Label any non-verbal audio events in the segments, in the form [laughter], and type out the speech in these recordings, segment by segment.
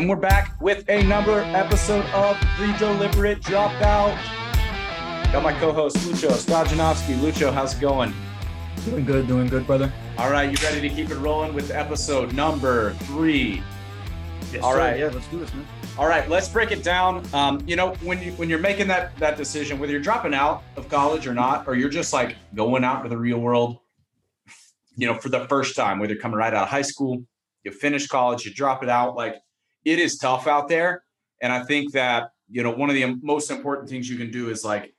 and we're back with another episode of The Deliberate Dropout. Got my co-host Lucho Stojanovski. Lucho, how's it going? Doing good, doing good, brother. All right, you ready to keep it rolling with episode number three? Yes, All sir. right. Yeah, let's do this, man. All right, let's break it down. Um, you know, when you when you're making that that decision, whether you're dropping out of college or not, or you're just like going out to the real world, you know, for the first time, whether you're coming right out of high school, you finish college, you drop it out, like it is tough out there. And I think that, you know, one of the most important things you can do is like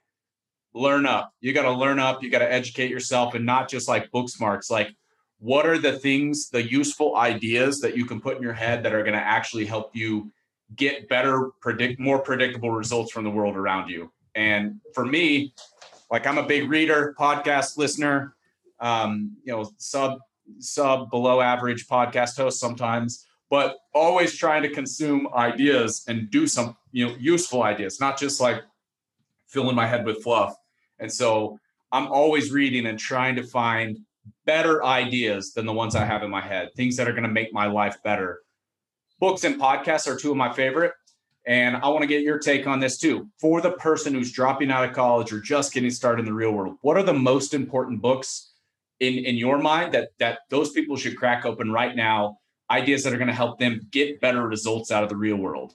learn up. You got to learn up, you got to educate yourself and not just like book smarts, like what are the things, the useful ideas that you can put in your head that are going to actually help you get better, predict more predictable results from the world around you. And for me, like I'm a big reader, podcast listener, um, you know, sub sub below average podcast host sometimes, but always trying to consume ideas and do some, you know, useful ideas, not just like filling my head with fluff. And so I'm always reading and trying to find better ideas than the ones I have in my head, things that are going to make my life better. Books and podcasts are two of my favorite. And I want to get your take on this too. For the person who's dropping out of college or just getting started in the real world, what are the most important books in, in your mind that that those people should crack open right now? Ideas that are going to help them get better results out of the real world.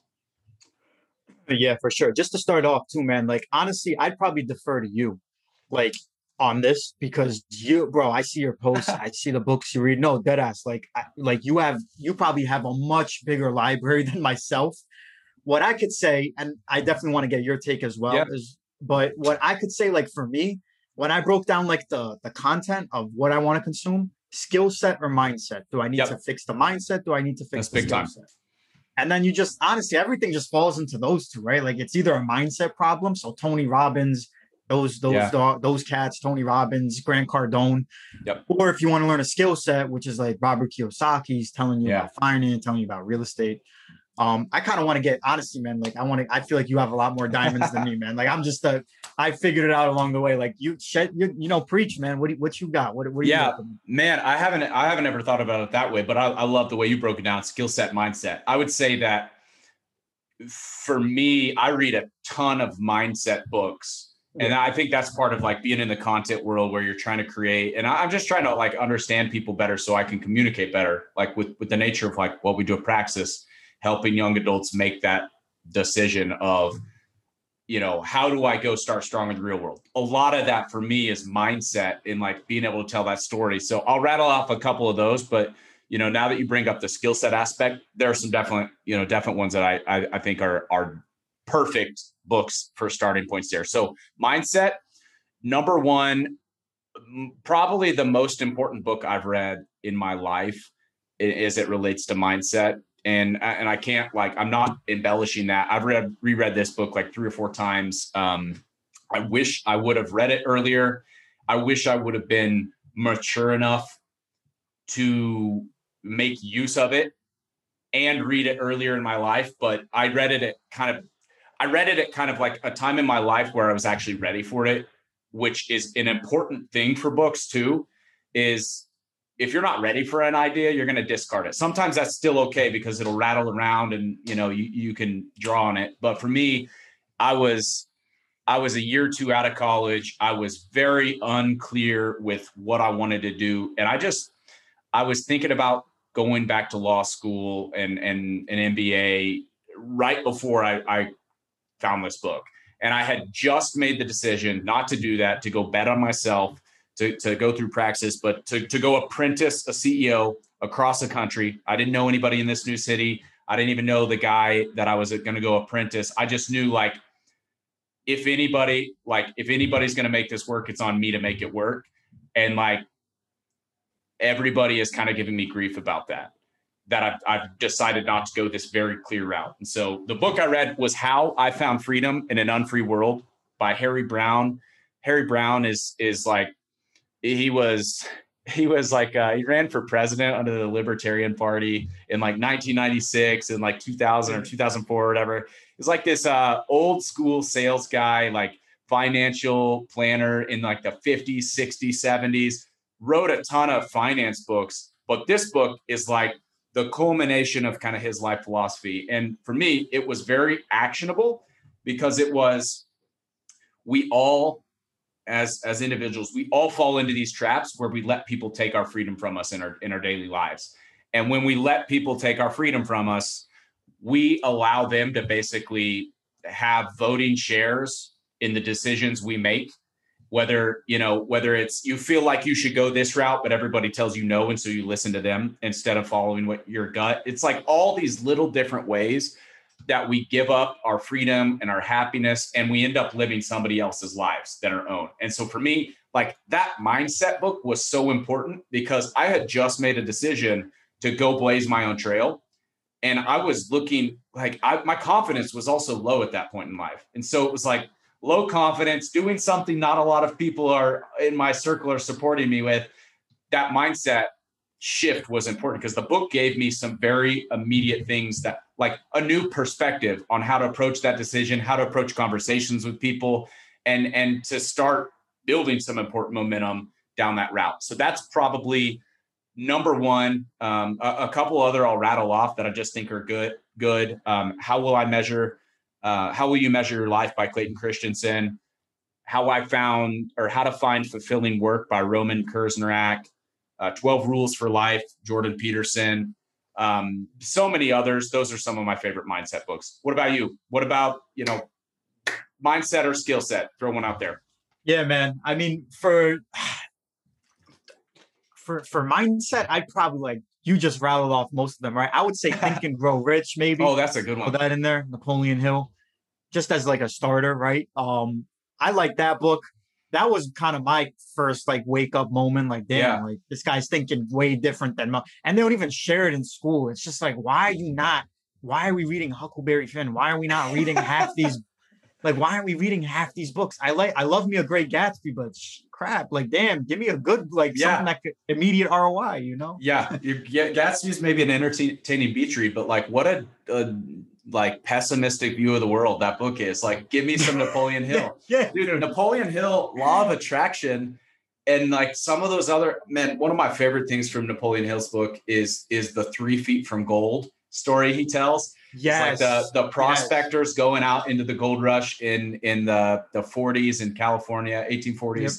Yeah, for sure. Just to start off, too, man. Like honestly, I'd probably defer to you, like on this because you, bro. I see your posts. [laughs] I see the books you read. No, dead ass. Like, I, like you have, you probably have a much bigger library [laughs] than myself. What I could say, and I definitely want to get your take as well, Yeah. is but what I could say, like for me, when I broke down like the the content of what I want to consume, skill set or mindset. Do I need Yep. to fix the mindset? Do I need to fix That's the skill set? And then you just honestly, everything just falls into those two, right? Like it's either a mindset problem. So Tony Robbins, those those Yeah. tho- those cats, Tony Robbins, Grant Cardone. Yep. Or if you want to learn a skill set, which is like Robert Kiyosaki's telling you Yeah. about finance, telling you about real estate. Um, I kind of want to get honestly, man. Like I want to. I feel like you have a lot more diamonds than me, [laughs] man. Like I'm just a. I figured it out along the way. Like you, shed, you, you know, preach, man. What do, what you got? What, what do you Yeah. got? Man, I haven't I haven't ever thought about it that way, but I, I love the way you broke it down, skill set, mindset. I would say that for me, I read a ton of mindset books. And I think that's part of like being in the content world where you're trying to create. And I'm just trying to like understand people better so I can communicate better, like with with the nature of like what we do at Praxis, helping young adults make that decision of, you know, how do I go start strong in the real world? A lot of that for me is mindset and like being able to tell that story. So I'll rattle off a couple of those, but you know, now that you bring up the skill set aspect, there are some definite, you know, definite ones that I I, I think are are perfect books for starting points there. So mindset, number one, probably the most important book I've read in my life as it relates to mindset. And and I can't like I'm not embellishing that. I've read reread this book like three or four times. Um, I wish I would have read it earlier. I wish I would have been mature enough to make use of it and read it earlier in my life. But I read it at kind of I read it at kind of like a time in my life where I was actually ready for it, which is an important thing for books too. Is if you're not ready for an idea, you're going to discard it. Sometimes that's still okay because it'll rattle around and you know you, you can draw on it. But for me, I was I was a year or two out of college. I was very unclear with what I wanted to do, and I just I was thinking about going back to law school and and an MBA right before I, I found this book. And I had just made the decision not to do that, to go bet on myself, to, to go through praxis, but to, to go apprentice a CEO across the country. I didn't know anybody in this new city. I didn't even know the guy that I was going to go apprentice. I just knew like, if anybody, like, if anybody's going to make this work, it's on me to make it work. And like, everybody is kind of giving me grief about that that I've, I've decided not to go this very clear route. And so the book I read was How I Found Freedom in an Unfree World by Harry Browne. Harry Browne is is like he was he was like uh, he ran for president under the Libertarian Party in like 1996 and like 2000 or 2004 or whatever. He's like this uh, old school sales guy, like financial planner in like the 50s, 60s, 70s. Wrote a ton of finance books, but this book is like the culmination of kind of his life philosophy. And for me, it was very actionable because it was we all as as individuals we all fall into these traps where we let people take our freedom from us in our in our daily lives. And when we let people take our freedom from us we allow them to basically have voting shares in the decisions we make whether you know whether it's you feel like you should go this route but everybody tells you no and so you listen to them instead of following what your gut. It's like all these little different ways that we give up our freedom and our happiness and we end up living somebody else's lives than our own. And so for me like that mindset book was so important because i had just made a decision to go blaze my own trail. And i was looking like I, my confidence was also low at that point in life. And so it was like low confidence, doing something not a lot of people are in my circle are supporting me with, that mindset shift was important because the book gave me some very immediate things that like a new perspective on how to approach that decision, how to approach conversations with people and and to start building some important momentum down that route. So that's probably number one. Um, a, a, couple other I'll rattle off that I just think are good. Good. Um, how will I measure uh, how will you measure your life by Clayton Christensen? How I found or how to find fulfilling work by Roman Krznaric. Uh, 12 Rules for Life, Jordan Peterson. Um, so many others. Those are some of my favorite mindset books. What about you? What about, you know, mindset or skill set? Throw one out there. Yeah, man. I mean, for for for mindset, I'd probably like you just rattled off most of them, right? I would say [laughs] Think and Grow Rich, maybe. Oh, that's a good one. Put that in there, Napoleon Hill, just as like a starter, right? Um, I like that book. That was kind of my first like wake up moment. Like, damn, yeah. like this guy's thinking way different than, my, and they don't even share it in school. It's just like, why are you not? Why are we reading Huckleberry Finn? Why are we not reading half these? [laughs] Like, why aren't we reading half these books? I like, I love me a great Gatsby, but crap. Like, damn, give me a good, like, yeah. something that could immediate ROI, you know? Yeah. yeah Gatsby's maybe an entertaining beach read, but like, what a, a, like pessimistic view of the world that book is. Like, give me some Napoleon [laughs] Hill. yeah, dude. Napoleon Hill, Law of Attraction, and like some of those other men. One of my favorite things from Napoleon Hill's book is is the three feet from gold story he tells. Yes. Like the the prospectors yes. going out into the gold rush in in the the 40s in California, 1840s. Yep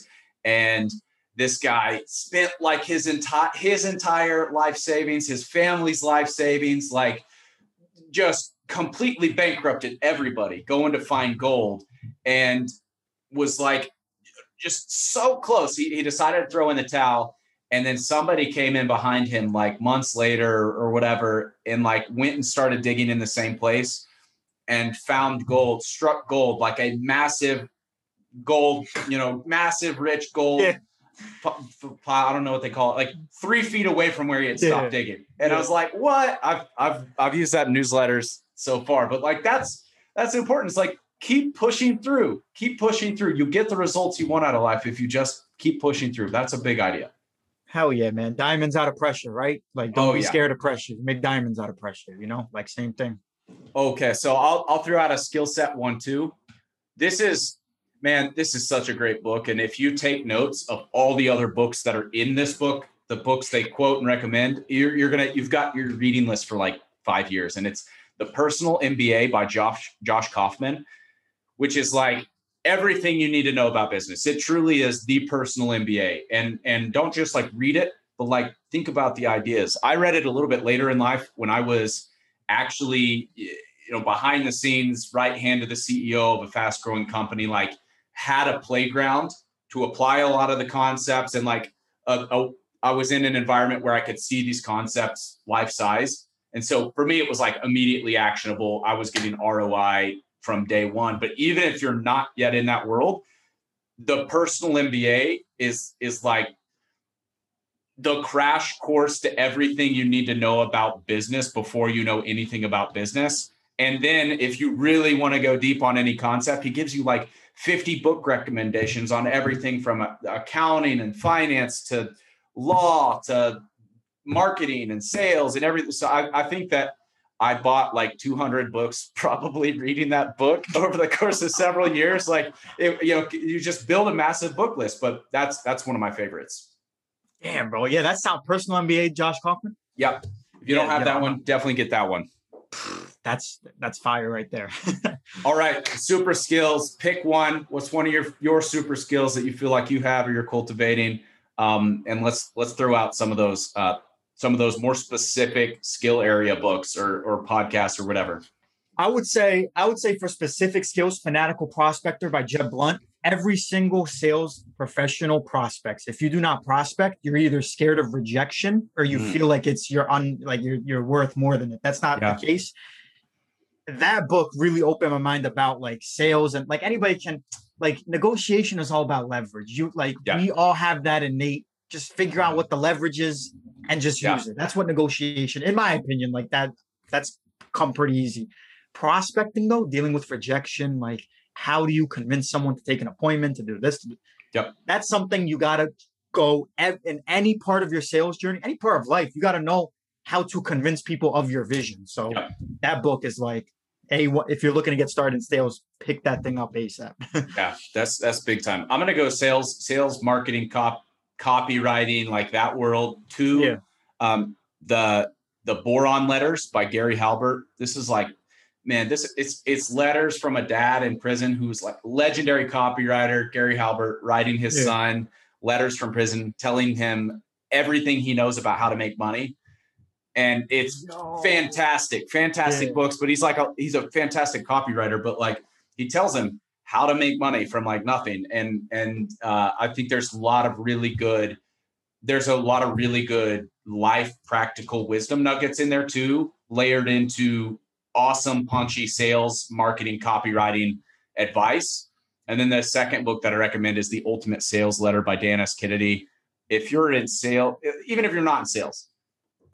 and this guy spent like his entire his entire life savings, his family's life savings, like just completely bankrupted everybody going to find gold and was like just so close. He, he decided to throw in the towel. And then somebody came in behind him like months later or whatever and like went and started digging in the same place and found gold, struck gold, like a massive gold, you know, massive rich gold. Yeah. I don't know what they call it, like three feet away from where he had stopped yeah. digging. And yeah. I was like, what? I've I've I've used that in newsletters so far, but like that's that's important. It's like keep pushing through, keep pushing through. You get the results you want out of life if you just keep pushing through. That's a big idea. Hell yeah, man. Diamonds out of pressure, right? Like don't oh, be yeah. scared of pressure. Make diamonds out of pressure, you know, like same thing. Okay. So I'll I'll throw out a skill set one too. This is man, this is such a great book. And if you take notes of all the other books that are in this book, the books they quote and recommend, you're, you're gonna you've got your reading list for like five years. And it's the Personal MBA by Josh Josh Kaufman, which is like everything you need to know about business. It truly is the personal MBA. And and don't just like read it, but like think about the ideas. I read it a little bit later in life when I was actually you know behind the scenes right hand of the CEO of a fast growing company like had a playground to apply a lot of the concepts and like a, a, I was in an environment where I could see these concepts life size. And so for me, it was like immediately actionable. I was getting ROI from day one. But even if you're not yet in that world, the personal MBA is is like the crash course to everything you need to know about business before you know anything about business. And then if you really want to go deep on any concept, he gives you like 50 book recommendations on everything from uh, accounting and finance to law to marketing and sales and everything. So I, I think that I bought like 200 books, [laughs] probably reading that book [laughs] over the course of several years. Like, it, you know, you just build a massive book list, but that's that's one of my favorites. Damn, bro. Yeah, That's sounds personal MBA, Josh Kaufman. Yep. If you don't have that one, definitely get that one. [sighs] That's that's fire right there. [laughs] All right, super skills. Pick one. What's one of your your super skills that you feel like you have or you're cultivating? Um, and let's let's throw out some of those uh, some of those more specific skill area books or or podcasts or whatever. I would say I would say for specific skills, Fanatical Prospector by Jeb Blount. Every single sales professional prospects. If you do not prospect, you're either scared of rejection or you mm. feel like it's you're on like you're you're worth more than it. That's not yeah. the case. That book really opened my mind about like sales and like anybody can like negotiation is all about leverage. You like yeah. we all have that innate. Just figure out what the leverage is and just yeah. use it. That's what negotiation, in my opinion, like that. That's come pretty easy prospecting though, dealing with rejection, like how do you convince someone to take an appointment to do this? Yep. That's something you got to go in any part of your sales journey, any part of life. You got to know how to convince people of your vision. So yep. that book is like, a if you're looking to get started in sales, pick that thing up ASAP. [laughs] yeah, that's that's big time. I'm gonna go sales, sales, marketing, cop, copywriting, like that world. Two, yeah. um, the the boron letters by Gary Halbert. This is like man, this it's it's letters from a dad in prison who's like legendary copywriter, Gary Halbert, writing his yeah. son letters from prison, telling him everything he knows about how to make money. And it's no. fantastic, fantastic yeah. books. But he's like a, he's a fantastic copywriter, but like he tells him how to make money from like nothing. And and uh, I think there's a lot of really good, there's a lot of really good life practical wisdom nuggets in there too, layered into awesome, punchy sales, marketing, copywriting advice. And then the second book that I recommend is The Ultimate Sales Letter by Dan S. Kennedy. If you're in sales, even if you're not in sales,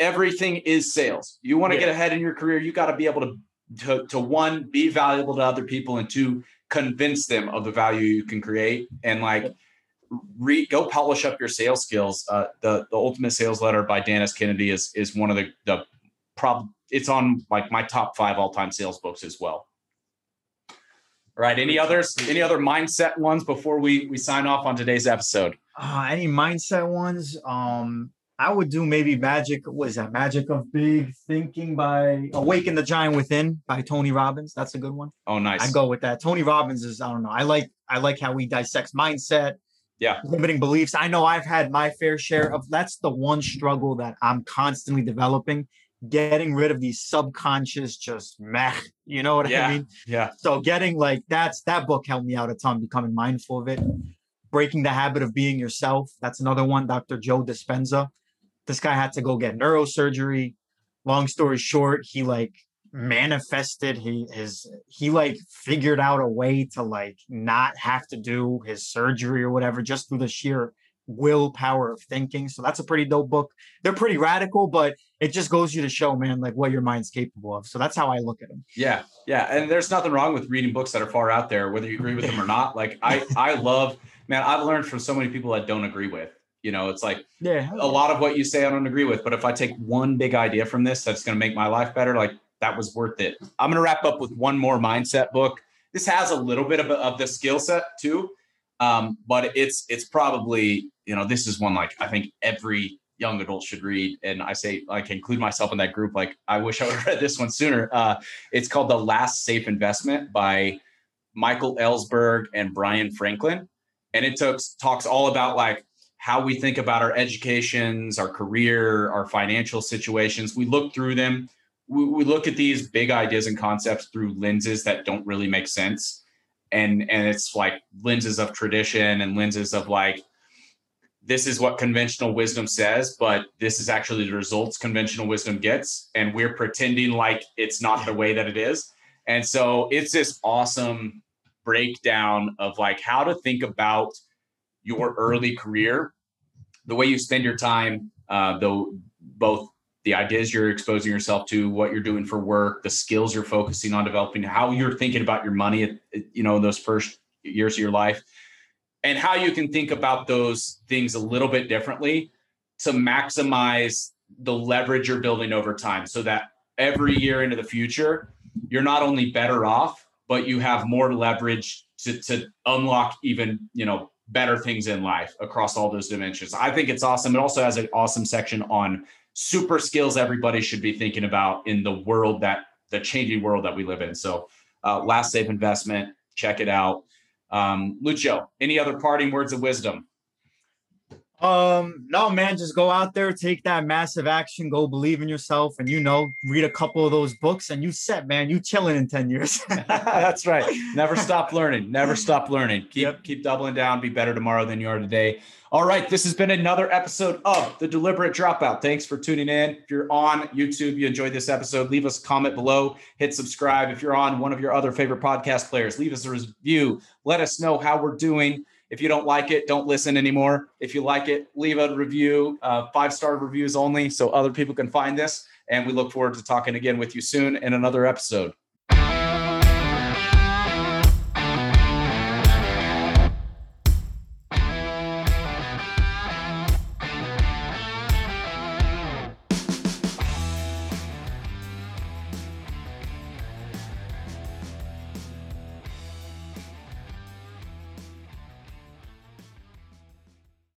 everything is sales. You want to yeah. get ahead in your career, you got to be able to, to, to one, be valuable to other people, and two, convince them of the value you can create. And like, re, go polish up your sales skills. Uh, the the Ultimate Sales Letter by Dan S. Kennedy is is one of the the prob it's on like my top five all time sales books as well. All right. Any others? Any other mindset ones before we we sign off on today's episode? Uh, any mindset ones? Um, I would do maybe magic. What is that? Magic of Big Thinking by Awaken the Giant Within by Tony Robbins. That's a good one. Oh, nice. I go with that. Tony Robbins is I don't know. I like I like how he dissects mindset. Yeah. Limiting beliefs. I know I've had my fair share of that's the one struggle that I'm constantly developing getting rid of these subconscious just meh you know what yeah, i mean yeah so getting like that's that book helped me out a ton becoming mindful of it breaking the habit of being yourself that's another one dr joe dispenza this guy had to go get neurosurgery long story short he like manifested he his he like figured out a way to like not have to do his surgery or whatever just through the sheer willpower of thinking. So that's a pretty dope book. They're pretty radical, but it just goes you to show, man, like what your mind's capable of. So that's how I look at them. Yeah. Yeah. And there's nothing wrong with reading books that are far out there, whether you agree with them or not. Like I, I love, man, I've learned from so many people that don't agree with. You know, it's like yeah, a lot of what you say I don't agree with, but if I take one big idea from this that's going to make my life better, like that was worth it. I'm going to wrap up with one more mindset book. This has a little bit of, a, of the skill set too, um, but it's it's probably you know, this is one like I think every young adult should read. And I say, like, include myself in that group. Like, I wish I [laughs] would have read this one sooner. Uh, it's called The Last Safe Investment by Michael Ellsberg and Bryan Franklin. And it talks, talks all about like how we think about our educations, our career, our financial situations. We look through them. We, we look at these big ideas and concepts through lenses that don't really make sense. And, and it's like lenses of tradition and lenses of like, this is what conventional wisdom says, but this is actually the results conventional wisdom gets. And we're pretending like it's not the way that it is. And so it's this awesome breakdown of like how to think about your early career, the way you spend your time, uh, the both the ideas you're exposing yourself to, what you're doing for work, the skills you're focusing on developing, how you're thinking about your money, you know, those first years of your life, and how you can think about those things a little bit differently to maximize the leverage you're building over time so that every year into the future you're not only better off but you have more leverage to, to unlock even you know better things in life across all those dimensions i think it's awesome it also has an awesome section on super skills everybody should be thinking about in the world that the changing world that we live in. So, uh, last safe investment, check it out. Um, Lucho, any other parting words of wisdom? Um, no, man, just go out there, take that massive action, go believe in yourself, and you know, read a couple of those books, and you set, man, you chilling in 10 years. [laughs] That's right. Never stop learning. Never stop learning. Keep yep. keep doubling down, be better tomorrow than you are today. All right, this has been another episode of The Deliberate Dropout. Thanks for tuning in. If you're on YouTube, you enjoyed this episode, leave us a comment below, hit subscribe. If you're on one of your other favorite podcast players, leave us a review. Let us know how we're doing. If you don't like it, don't listen anymore. If you like it, leave a review, uh, five star reviews only, so other people can find this. And we look forward to talking again with you soon in another episode.